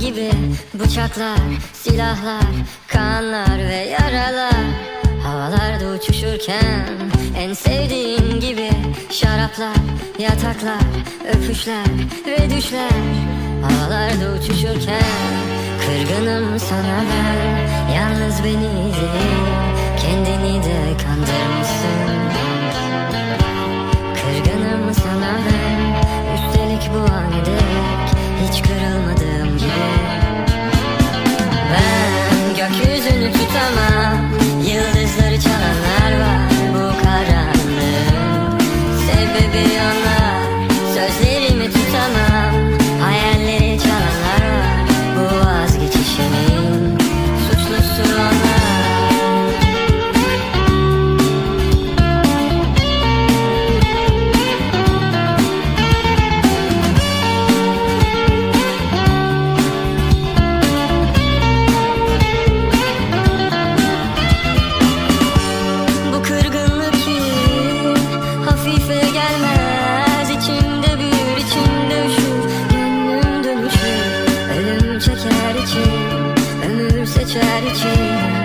gibi Bıçaklar, silahlar, kanlar ve yaralar. Havalarda uçuşurken en sevdiğin gibi Şaraplar, yataklar, öpüşler ve düşler. Havalarda uçuşurken kırgınım sana ben. Yalnız beni değil kendini de kandırmışsın strategy